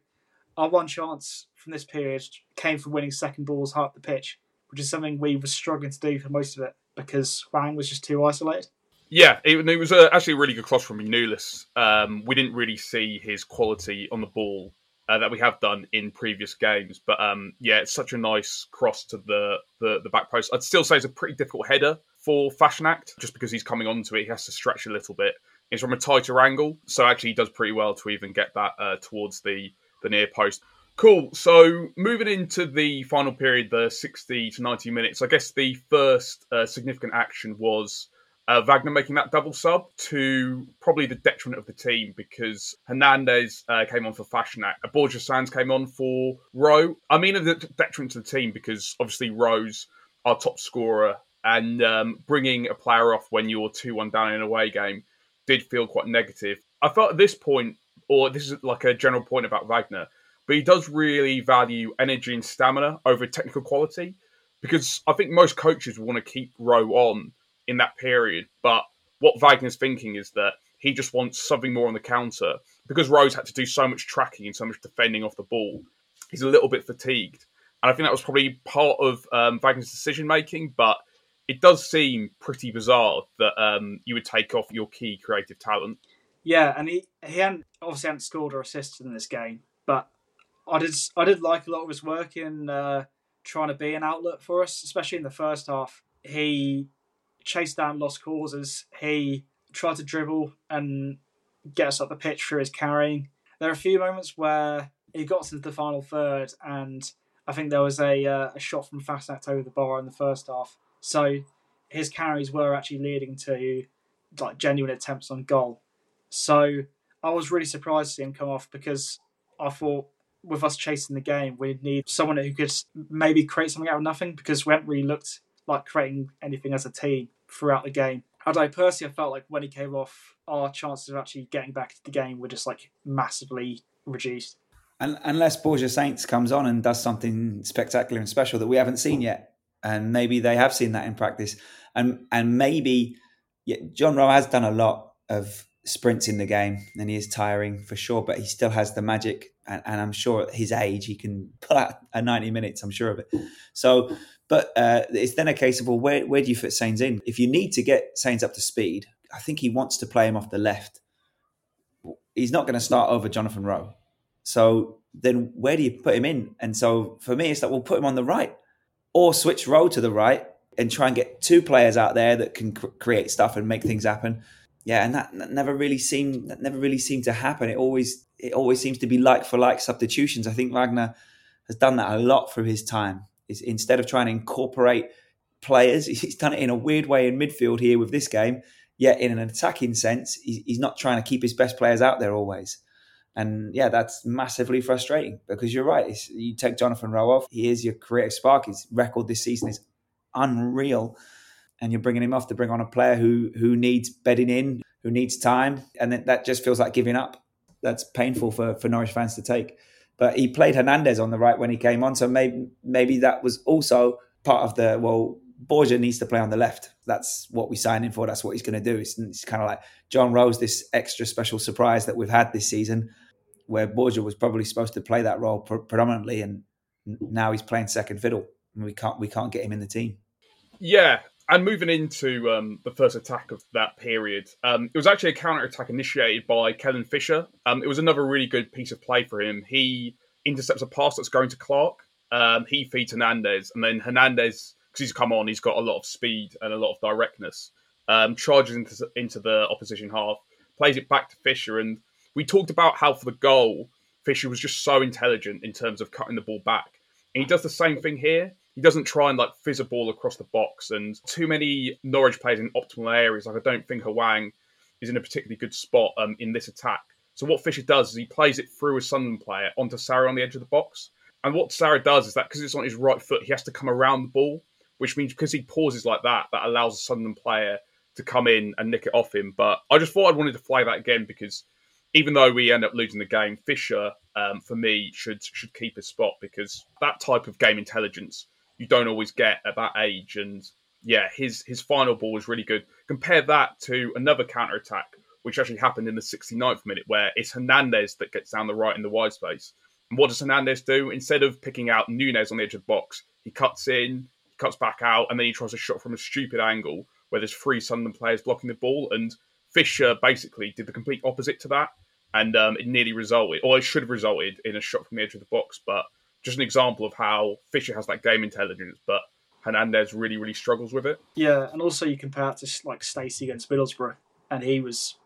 our one chance from this period came from winning second balls high up the pitch, which is something we were struggling to do for most of it because Hwang was just too isolated. Yeah, it, it was uh, actually a really good cross from Giannoulis. Um, we didn't really see his quality on the ball uh, that we have done in previous games, but um, yeah, it's such a nice cross to the, the, the back post. I'd still say it's a pretty difficult header for Fassnacht just because he's coming onto it. He has to stretch a little bit. It's from a tighter angle, so actually he does pretty well to even get that uh, towards the the near post. Cool. So moving into the final period, the 60 to 90 minutes, I guess the first uh, significant action was uh, Wagner making that double sub to probably the detriment of the team because Hernandez uh, came on for Fassnacht. Borja Sainz came on for Rowe. I mean, the detriment to the team because obviously Rowe's our top scorer and um, bringing a player off when you're 2 1 down in an away game did feel quite negative. I felt at this point, or this is like a general point about Wagner, but he does really value energy and stamina over technical quality. because I think most coaches want to keep Rowe on in that period. But what Wagner's thinking is that he just wants something more on the counter because Rowe's had to do so much tracking and so much defending off the ball. He's a little bit fatigued, and I think that was probably part of um, Wagner's decision making. But it does seem pretty bizarre that um, you would take off your key creative talent. Yeah, and he he hadn't obviously hadn't scored or assisted in this game, but I did I did like a lot of his work in uh, trying to be an outlet for us, especially in the first half. He chased down lost causes. He tried to dribble and get us up the pitch through his carrying. There are a few moments where he got to the final third, and I think there was a, uh, a shot from Fassnacht over the bar in the first half. So his carries were actually leading to like genuine attempts on goal. So I was really surprised to see him come off because I thought with us chasing the game, we'd need someone who could maybe create something out of nothing because we haven't really looked like creating anything as a team throughout the game. I personally I felt like when he came off, our chances of actually getting back to the game were just like massively reduced. And unless Borja Sainz comes on and does something spectacular and special that we haven't seen yet, and maybe they have seen that in practice, and and maybe yeah, John Rowe has done a lot of sprints in the game, and he is tiring for sure, but he still has the magic, and, and I'm sure at his age he can pull out a 90 minutes. I'm sure of it. So, but uh, it's then a case of well, where where do you fit Sainz in? If you need to get Sainz up to speed, I think he wants to play him off the left. He's not going to start over Jonathan Rowe. So then where do you put him in? And so for me, it's like we'll put him on the right, or switch Rowe to the right and try and get two players out there that can cr- create stuff and make things happen yeah, and that, never really seemed that never really seemed to happen. It always it always seems to be like for like substitutions. I think Wagner has done that a lot through his time. Is instead of trying to incorporate players, he's done it in a weird way in midfield here with this game. Yet in an attacking sense, he's not trying to keep his best players out there always. And yeah, that's massively frustrating because you're right. You take Jonathan Rowe off, he is your creative spark. His record this season is unreal and you're bringing him off to bring on a player who who needs bedding in, who needs time, and that, that just feels like giving up. That's painful for, for Norwich fans to take. But he played Hernandez on the right when he came on, so maybe maybe that was also part of the well. Borja needs to play on the left. That's what we signed him for. That's what he's going to do. It's, it's kind of like John Rowe's, this extra special surprise that we've had this season, where Borja was probably supposed to play that role pre- predominantly, and now he's playing second fiddle. And we can't we can't get him in the team. Yeah, and moving into um, the first attack of that period, um, it was actually a counter attack initiated by Kellen Fisher. Um, it was another really good piece of play for him. He intercepts a pass that's going to Clarke. Um, he feeds Hernandez, and then Hernandez, because he's come on, he's got a lot of speed and a lot of directness. Um, charges into, into the opposition half, plays it back to Fisher, and we talked about how for the goal, Fisher was just so intelligent in terms of cutting the ball back. And he does the same thing here he doesn't try and like fizz a ball across the box. And too many Norwich players in optimal areas. Like I don't think Hwang is in a particularly good spot um, in this attack. So what Fisher does is he plays it through a Sunderland player onto Sara on the edge of the box. And what Sara does is that because it's on his right foot, he has to come around the ball, which means because he pauses like that, that allows a Sunderland player to come in and nick it off him. But I just thought I wanted to fly that again because even though we end up losing the game, Fisher, um, for me, should should keep his spot because that type of game intelligence you don't always get at that age. And yeah, his his final ball was really good. Compare that to another counter attack, which actually happened in the 69th minute, where it's Hernandez that gets down the right in the wide space. And what does Hernandez do? Instead of picking out Nunez on the edge of the box, he cuts in, he cuts back out, and then he tries a shot from a stupid angle where there's three Sunderland players blocking the ball. And Fisher basically did the complete opposite to that. And um, it nearly resulted, or it should have resulted in a shot from the edge of the box. But just an example of how Fisher has that game intelligence, but Hernandez really, really struggles with it. Yeah, and also you compare it to like Stacey against Middlesbrough, and he was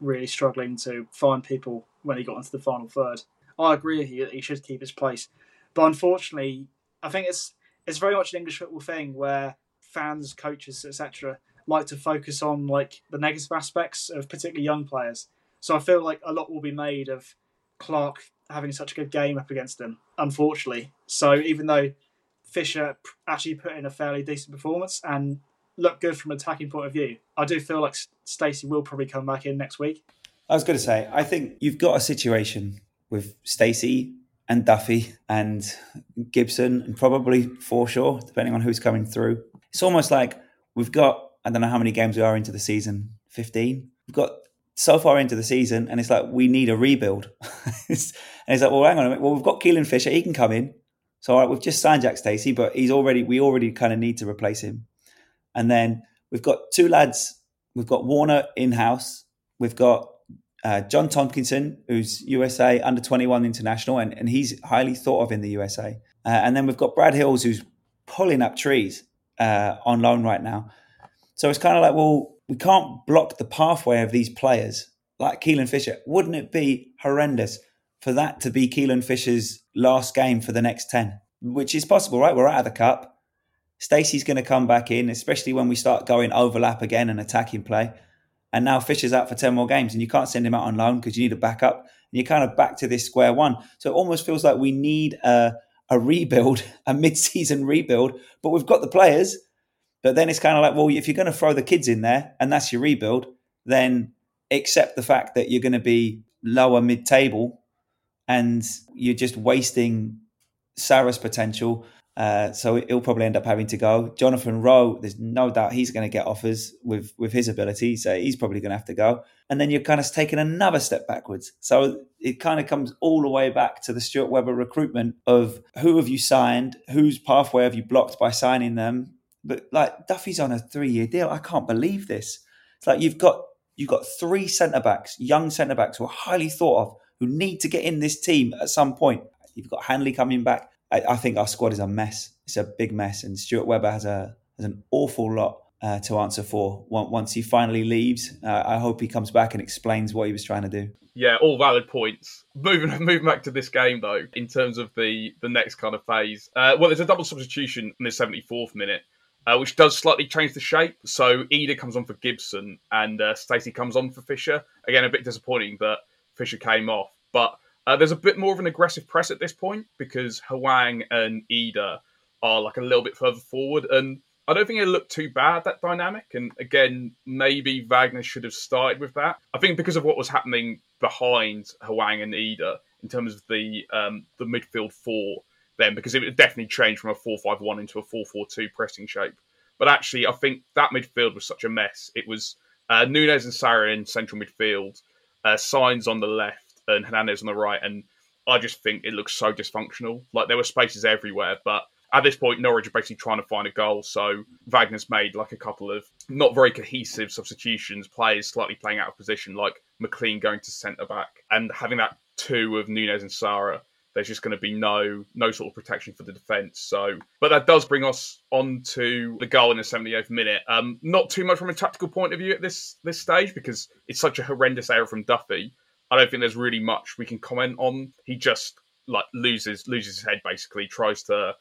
really struggling to find people when he got into the final third. I agree with you that he should keep his place, but unfortunately, I think it's it's very much an English football thing where fans, coaches, etc., like to focus on like the negative aspects of particularly young players. So I feel like a lot will be made of Clarke having such a good game up against them, unfortunately. So even though Fisher actually put in a fairly decent performance and looked good from an attacking point of view, I do feel like Stacey will probably come back in next week. I was going to say, I think you've got a situation with Stacey and Duffy and Gibson and probably Forshaw, depending on who's coming through. It's almost like we've got, I don't know how many games we are into the season, 15. We've got so far into the season, and it's like we need a rebuild. and he's like, well, hang on a minute. Well, we've got Kellen Fisher; he can come in. So, all right, we've just signed Jack Stacey, but he's already we already kind of need to replace him. And then we've got two lads. We've got Warner in house. We've got uh, John Tomkinson, who's USA under 21 international, and, and he's highly thought of in the USA. Uh, and then we've got Brad Hills, who's pulling up trees uh, on loan right now. So it's kind of like, well, we can't block the pathway of these players like Kellen Fisher. Wouldn't it be horrendous for that to be Kellen Fisher's last game for the next 10? Which is possible, right? We're out of the cup. Stacey's going to come back in, especially when we start going overlap again and attacking play. And now Fisher's out for 10 more games, and you can't send him out on loan because you need a backup. And you're kind of back to this square one. So it almost feels like we need a, a rebuild, a mid season rebuild, but we've got the players. But then it's kind of like, well, if you're going to throw the kids in there and that's your rebuild, then accept the fact that you're going to be lower mid table and you're just wasting Sara's potential uh, so he'll probably end up having to go. Jonathan Rowe, there's no doubt he's going to get offers with with his ability, so he's probably going to have to go. And then you're kind of taking another step backwards. So it kind of comes all the way back to the Stuart Webber recruitment of who have you signed, whose pathway have you blocked by signing them. But like Duffy's on a three year deal. I can't believe this. It's like you've got you've got three centre backs, young centre backs who are highly thought of, who need to get in this team at some point. You've got Hanley coming back. I, I, think our squad is a mess. It's a big mess, and Stuart Webber has a has an awful lot uh, to answer for once he finally leaves. Uh, I hope he comes back and explains what he was trying to do. Yeah, all valid points. Moving moving back to this game though, in terms of the the next kind of phase. Uh, well, there's a double substitution in the 74th minute. Uh, which does slightly change the shape. So Idah comes on for Gibson and uh, Stacey comes on for Fisher. Again, a bit disappointing that Fisher came off, but uh, there's a bit more of an aggressive press at this point because Hwang and Idah are like a little bit further forward, and I don't think it looked too bad that dynamic. And again, maybe Wagner should have started with that. I think because of what was happening behind Hwang and Idah in terms of the um, the midfield four, then because it definitely changed from a four-five-one into a four-four-two pressing shape. But actually, I think that midfield was such a mess. It was uh, Nunez and Sara in central midfield, uh, Sainz on the left and Hernandez on the right, and I just think it looks so dysfunctional. Like there were spaces everywhere, but at this point, Norwich are basically trying to find a goal. So Wagner's made like a couple of not very cohesive substitutions, players slightly playing out of position, like McLean going to centre back, and having that two of Nunez and Sara. There's just going to be no no sort of protection for the defence. So, but that does bring us on to the goal in the 78th minute. Um, not too much from a tactical point of view at this this stage because it's such a horrendous error from Duffy. I don't think there's really much we can comment on. He just like loses loses his head basically, tries to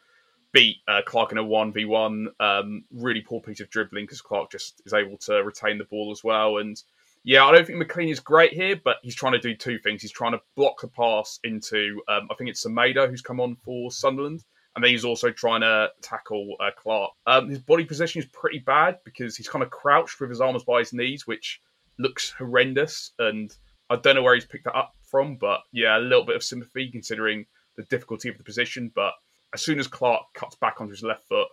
beat uh, Clarke in a one v one. Um, really poor piece of dribbling because Clarke just is able to retain the ball as well. And yeah, I don't think McLean is great here, but he's trying to do two things. He's trying to block the pass into um, I think it's Semedo who's come on for Sunderland. And then he's also trying to tackle uh, Clarke. Um, his body position is pretty bad because he's kind of crouched with his arms by his knees, which looks horrendous. And I don't know where he's picked that up from, but yeah, a little bit of sympathy considering the difficulty of the position. But as soon as Clarke cuts back onto his left foot,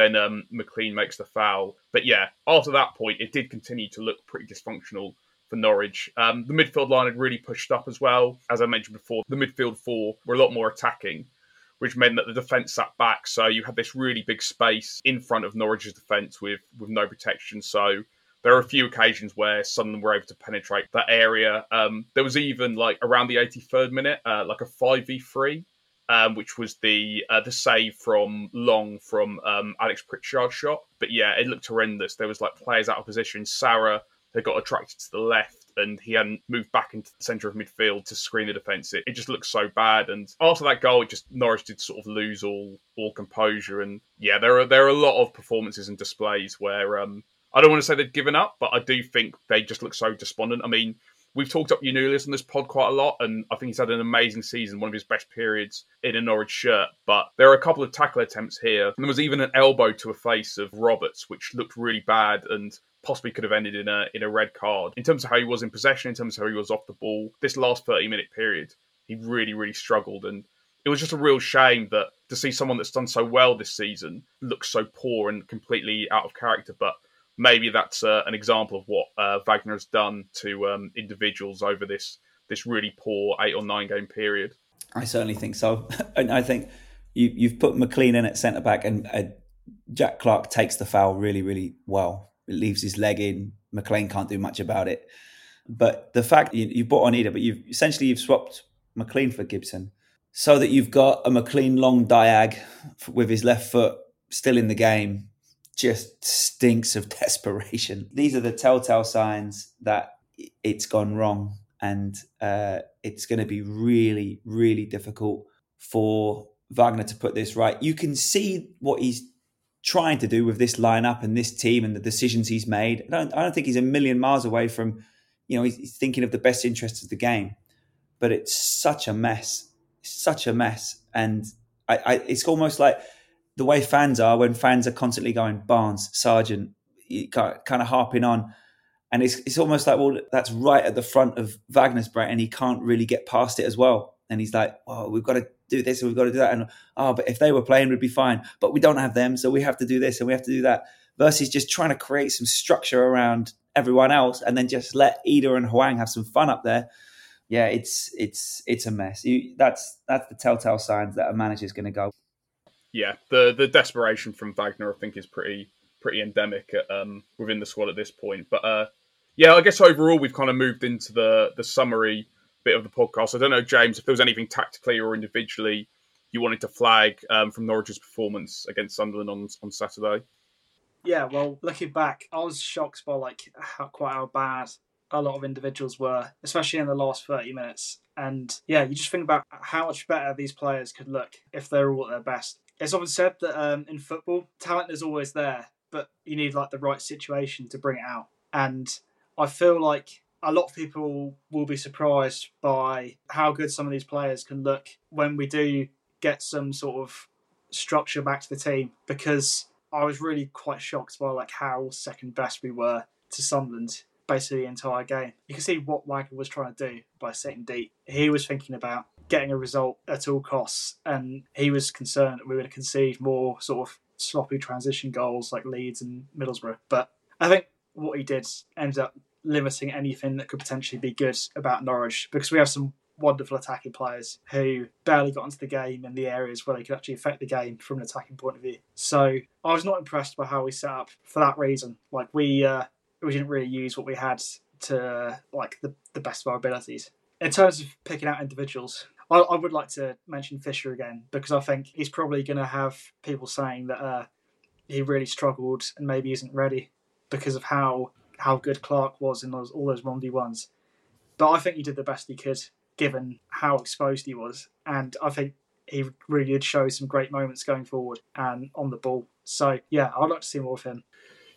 then um, McLean makes the foul. But yeah, after that point, it did continue to look pretty dysfunctional for Norwich. Um, the midfield line had really pushed up as well. As I mentioned before, the midfield four were a lot more attacking, which meant that the defence sat back. So you had this really big space in front of Norwich's defence with, with no protection. So there are a few occasions where Sunderland were able to penetrate that area. Um, there was even like around the 83rd minute, uh, like a 5v3, um, which was the uh, the save from Long from um, Alex Pritchard's shot. But yeah, it looked horrendous. There was like players out of position. Sara had got attracted to the left and he hadn't moved back into the centre of midfield to screen the defence. It, it just looked so bad. And after that goal, it just Norwich did sort of lose all all composure. And yeah, there are there are a lot of performances and displays where um, I don't want to say they've given up, but I do think they just look so despondent. I mean, we've talked up Giannoulis on this pod quite a lot, and I think he's had an amazing season, one of his best periods in a Norwich shirt. But there are a couple of tackle attempts here, and there was even an elbow to a face of Roberts, which looked really bad and possibly could have ended in a in a red card. In terms of how he was in possession, in terms of how he was off the ball, this last thirty minute period, he really really struggled and. it was just a real shame that to see someone that's done so well this season look so poor and completely out of character. But maybe that's uh, an example of what uh, Wagner has done to um, individuals over this this really poor eight or nine game period. I certainly think so, and I think you, you've put McLean in at centre back, and uh, Jack Clarke takes the foul really, really well. It leaves his leg in. McLean can't do much about it. But the fact you, you bought on Idah, but you've essentially you've swapped McLean for Gibson, so that you've got a McLean long diag with his left foot still in the game, just stinks of desperation. These are the telltale signs that it's gone wrong, and uh, it's going to be really, really difficult for Wagner to put this right. You can see what he's trying to do with this lineup and this team and the decisions he's made. I don't, I don't think he's a million miles away from, you know, he's, he's thinking of the best interests of the game. But it's such a mess, such a mess, and I, I, it's almost like the way fans are when fans are constantly going Barnes, Sargent, kind of harping on. And it's, it's almost like, well, that's right at the front of Wagner's brain, and he can't really get past it as well. And he's like, well, we've got to do this and we've got to do that. And oh, but if they were playing, we'd be fine. But we don't have them, so we have to do this and we have to do that. Versus just trying to create some structure around everyone else and then just let Idah and Hwang have some fun up there. Yeah, it's it's it's a mess. You, that's that's the telltale signs that a manager is going to go. Yeah, the the desperation from Wagner, I think, is pretty pretty endemic at, um, within the squad at this point. But uh, yeah, I guess overall we've kind of moved into the the summary bit of the podcast. I don't know, James, if there was anything tactically or individually you wanted to flag um, from Norwich's performance against Sunderland on on Saturday. Yeah, well, looking back, I was shocked by like how, quite how bad a lot of individuals were, especially in the last thirty minutes. And yeah, you just think about how much better these players could look if they're all at their best. It's often said that um, in football, talent is always there, but you need like the right situation to bring it out. And I feel like a lot of people will be surprised by how good some of these players can look when we do get some sort of structure back to the team because I was really quite shocked by like how second best we were to Sunderland basically the entire game. You can see what Wagner was trying to do by sitting deep. He was thinking about getting a result at all costs and he was concerned that we would concede more sort of sloppy transition goals like Leeds and Middlesbrough. But I think what he did ended up limiting anything that could potentially be good about Norwich because we have some wonderful attacking players who barely got into the game in the areas where they could actually affect the game from an attacking point of view. So I was not impressed by how we set up for that reason. Like we uh, we didn't really use what we had to like the, the best of our abilities. In terms of picking out individuals, I, I would like to mention Fisher again because I think he's probably going to have people saying that uh, he really struggled and maybe isn't ready because of how how good Clarke was in those all those one v ones. But I think he did the best he could given how exposed he was, and I think he really did show some great moments going forward and on the ball. So yeah, I'd like to see more of him.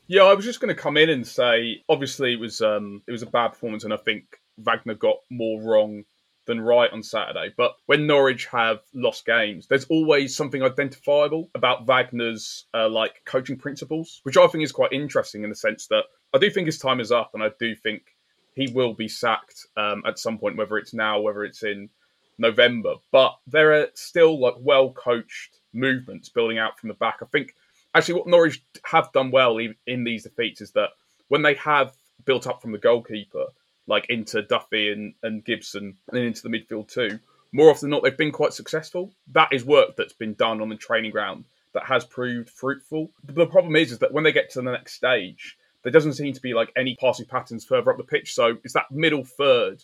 Yeah, I was just going to come in and say, obviously it was um, it was a bad performance, and I think Wagner got more wrong than right on Saturday. But when Norwich have lost games, there's always something identifiable about Wagner's uh, like coaching principles, which I think is quite interesting in the sense that I do think his time is up, and I do think he will be sacked um, at some point, whether it's now, whether it's in November. But there are still like well coached movements building out from the back. I think actually what Norwich have done well in these defeats is that when they have built up from the goalkeeper, like into Duffy and, and Gibson and into the midfield too, more often than not, they've been quite successful. That is work that's been done on the training ground that has proved fruitful. The problem is, is that when they get to the next stage, there doesn't seem to be like any passing patterns further up the pitch. So it's that middle third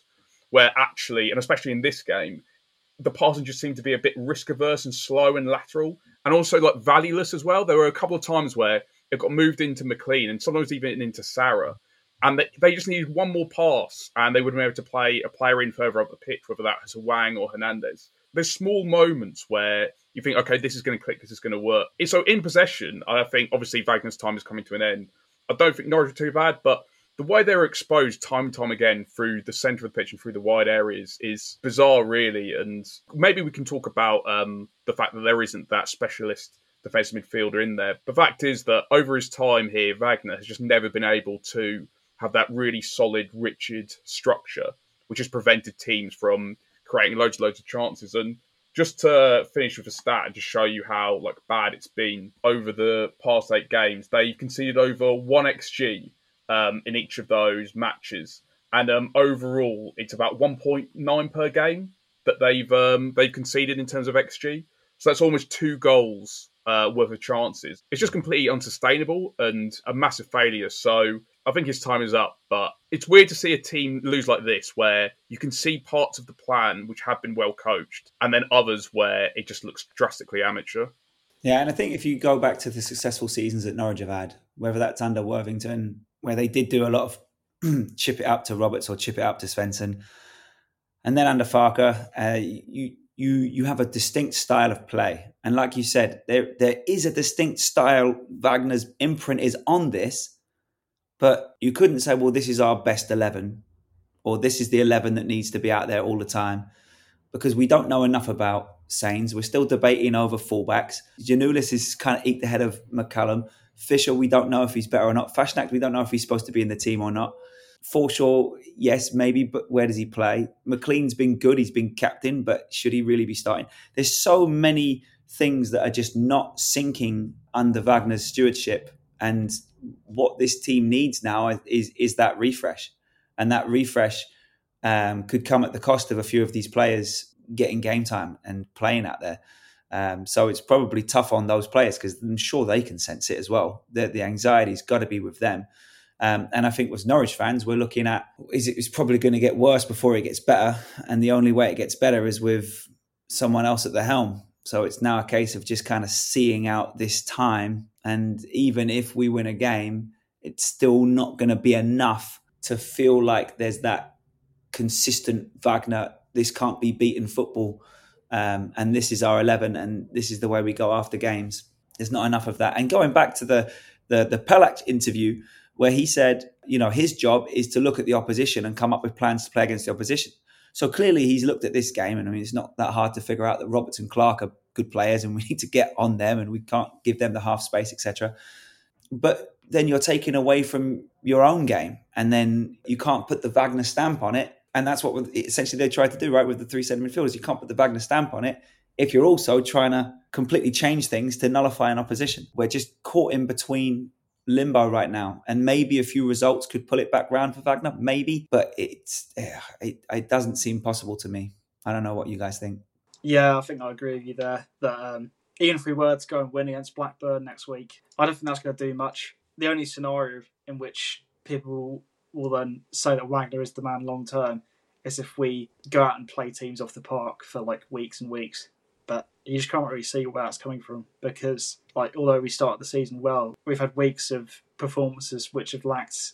where actually, and especially in this game, the passing just seemed to be a bit risk averse and slow and lateral, and also like valueless as well. There were a couple of times where it got moved into McLean and sometimes even into Sara, and they, they just needed one more pass and they would have been able to play a player in further up the pitch, whether that was Hwang or Hernandez. There's small moments where you think, okay, this is going to click, this is going to work. So in possession, I think obviously Wagner's time is coming to an end. I don't think Norwich are too bad, but the way they're exposed time and time again through the centre of the pitch and through the wide areas is bizarre, really. And maybe we can talk about um, the fact that there isn't that specialist defensive midfielder in there. The fact is that over his time here, Wagner has just never been able to have that really solid, rigid structure, which has prevented teams from creating loads and loads of chances. And Just to finish with a stat and just show you how like bad it's been over the past eight games, they've conceded over one xg um, in each of those matches, and um, overall it's about 1.9 per game that they've um, they've conceded in terms of xg. So that's almost two goals uh, worth of chances. It's just completely unsustainable and a massive failure. So I think his time is up. But it's weird to see a team lose like this, where you can see parts of the plan which have been well coached, and then others where it just looks drastically amateur. Yeah, and I think if you go back to the successful seasons that Norwich have had, whether that's under Worthington, where they did do a lot of chip it up to Roberts or chip it up to Svensson, and then under Farke, uh, you you you have a distinct style of play, and like you said, there there is a distinct style. Wagner's imprint is on this, but you couldn't say, well, this is our best eleven, or this is the eleven that needs to be out there all the time, because we don't know enough about Sainz. We're still debating over fullbacks. Giannoulis is kind of eked ahead of McCallum. Fisher, we don't know if he's better or not. Fassnacht, we don't know if he's supposed to be in the team or not. Forshaw, yes, maybe, but where does he play? McLean's been good. He's been captain, but should he really be starting? There's so many things that are just not sinking under Wagner's stewardship. And what this team needs now is is that refresh, and that refresh um, could come at the cost of a few of these players getting game time and playing out there. Um, so it's probably tough on those players because I'm sure they can sense it as well. The, the anxiety's got to be with them. Um, and I think as Norwich fans, we're looking at is it, it's probably going to get worse before it gets better, and the only way it gets better is with someone else at the helm. So it's now a case of just kind of seeing out this time, and even if we win a game, it's still not going to be enough to feel like there's that consistent Wagner. This can't be beaten football, um, and this is our eleven, and this is the way we go after games. There's not enough of that. And going back to the the the Pelak interview where he said, you know, his job is to look at the opposition and come up with plans to play against the opposition. So clearly he's looked at this game, and I mean, it's not that hard to figure out that Roberts and Clarke are good players, and we need to get on them, and we can't give them the half space, etc. But then you're taking away from your own game, and then you can't put the Wagner stamp on it, and that's what essentially they tried to do, right, with the three centre midfielders. You can't put the Wagner stamp on it if you're also trying to completely change things to nullify an opposition. We're just caught in between limbo right now, and maybe a few results could pull it back round for Wagner, maybe, but it's it, it doesn't seem possible to me. I don't know what you guys think. Yeah, I think I agree with you there. That um, even if we were to go and win against Blackburn next week, I don't think that's going to do much. The only scenario in which people will then say that Wagner is the man long term is if we go out and play teams off the park for like weeks and weeks but you just can't really see where that's coming from because, like, although we started the season well, we've had weeks of performances which have lacked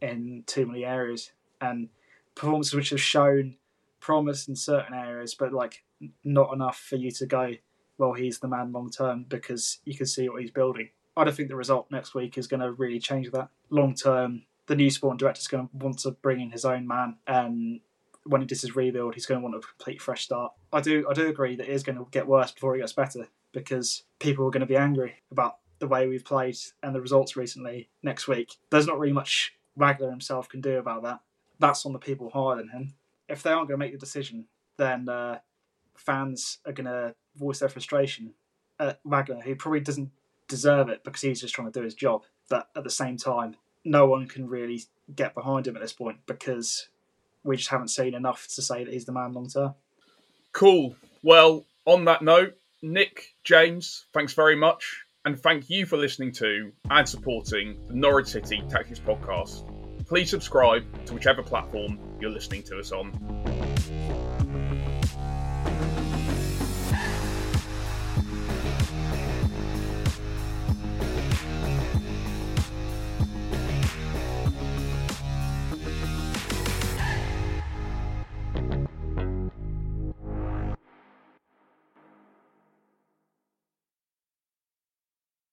in too many areas and performances which have shown promise in certain areas, but like not enough for you to go, well, he's the man long term because you can see what he's building. I don't think the result next week is going to really change that. Long term, the new sporting director is going to want to bring in his own man and when he does his rebuild, he's going to want a complete fresh start. I do I do agree that it is going to get worse before it gets better because people are going to be angry about the way we've played and the results recently next week. There's not really much Wagner himself can do about that. That's on the people higher than him. If they aren't going to make the decision, then uh, fans are going to voice their frustration at Wagner, who probably doesn't deserve it because he's just trying to do his job. But at the same time, no one can really get behind him at this point because we just haven't seen enough to say that he's the man long term. Cool. Well, on that note, Nick, James, thanks very much. And thank you for listening to and supporting the Norwich City Tactics Podcast. Please subscribe to whichever platform you're listening to us on.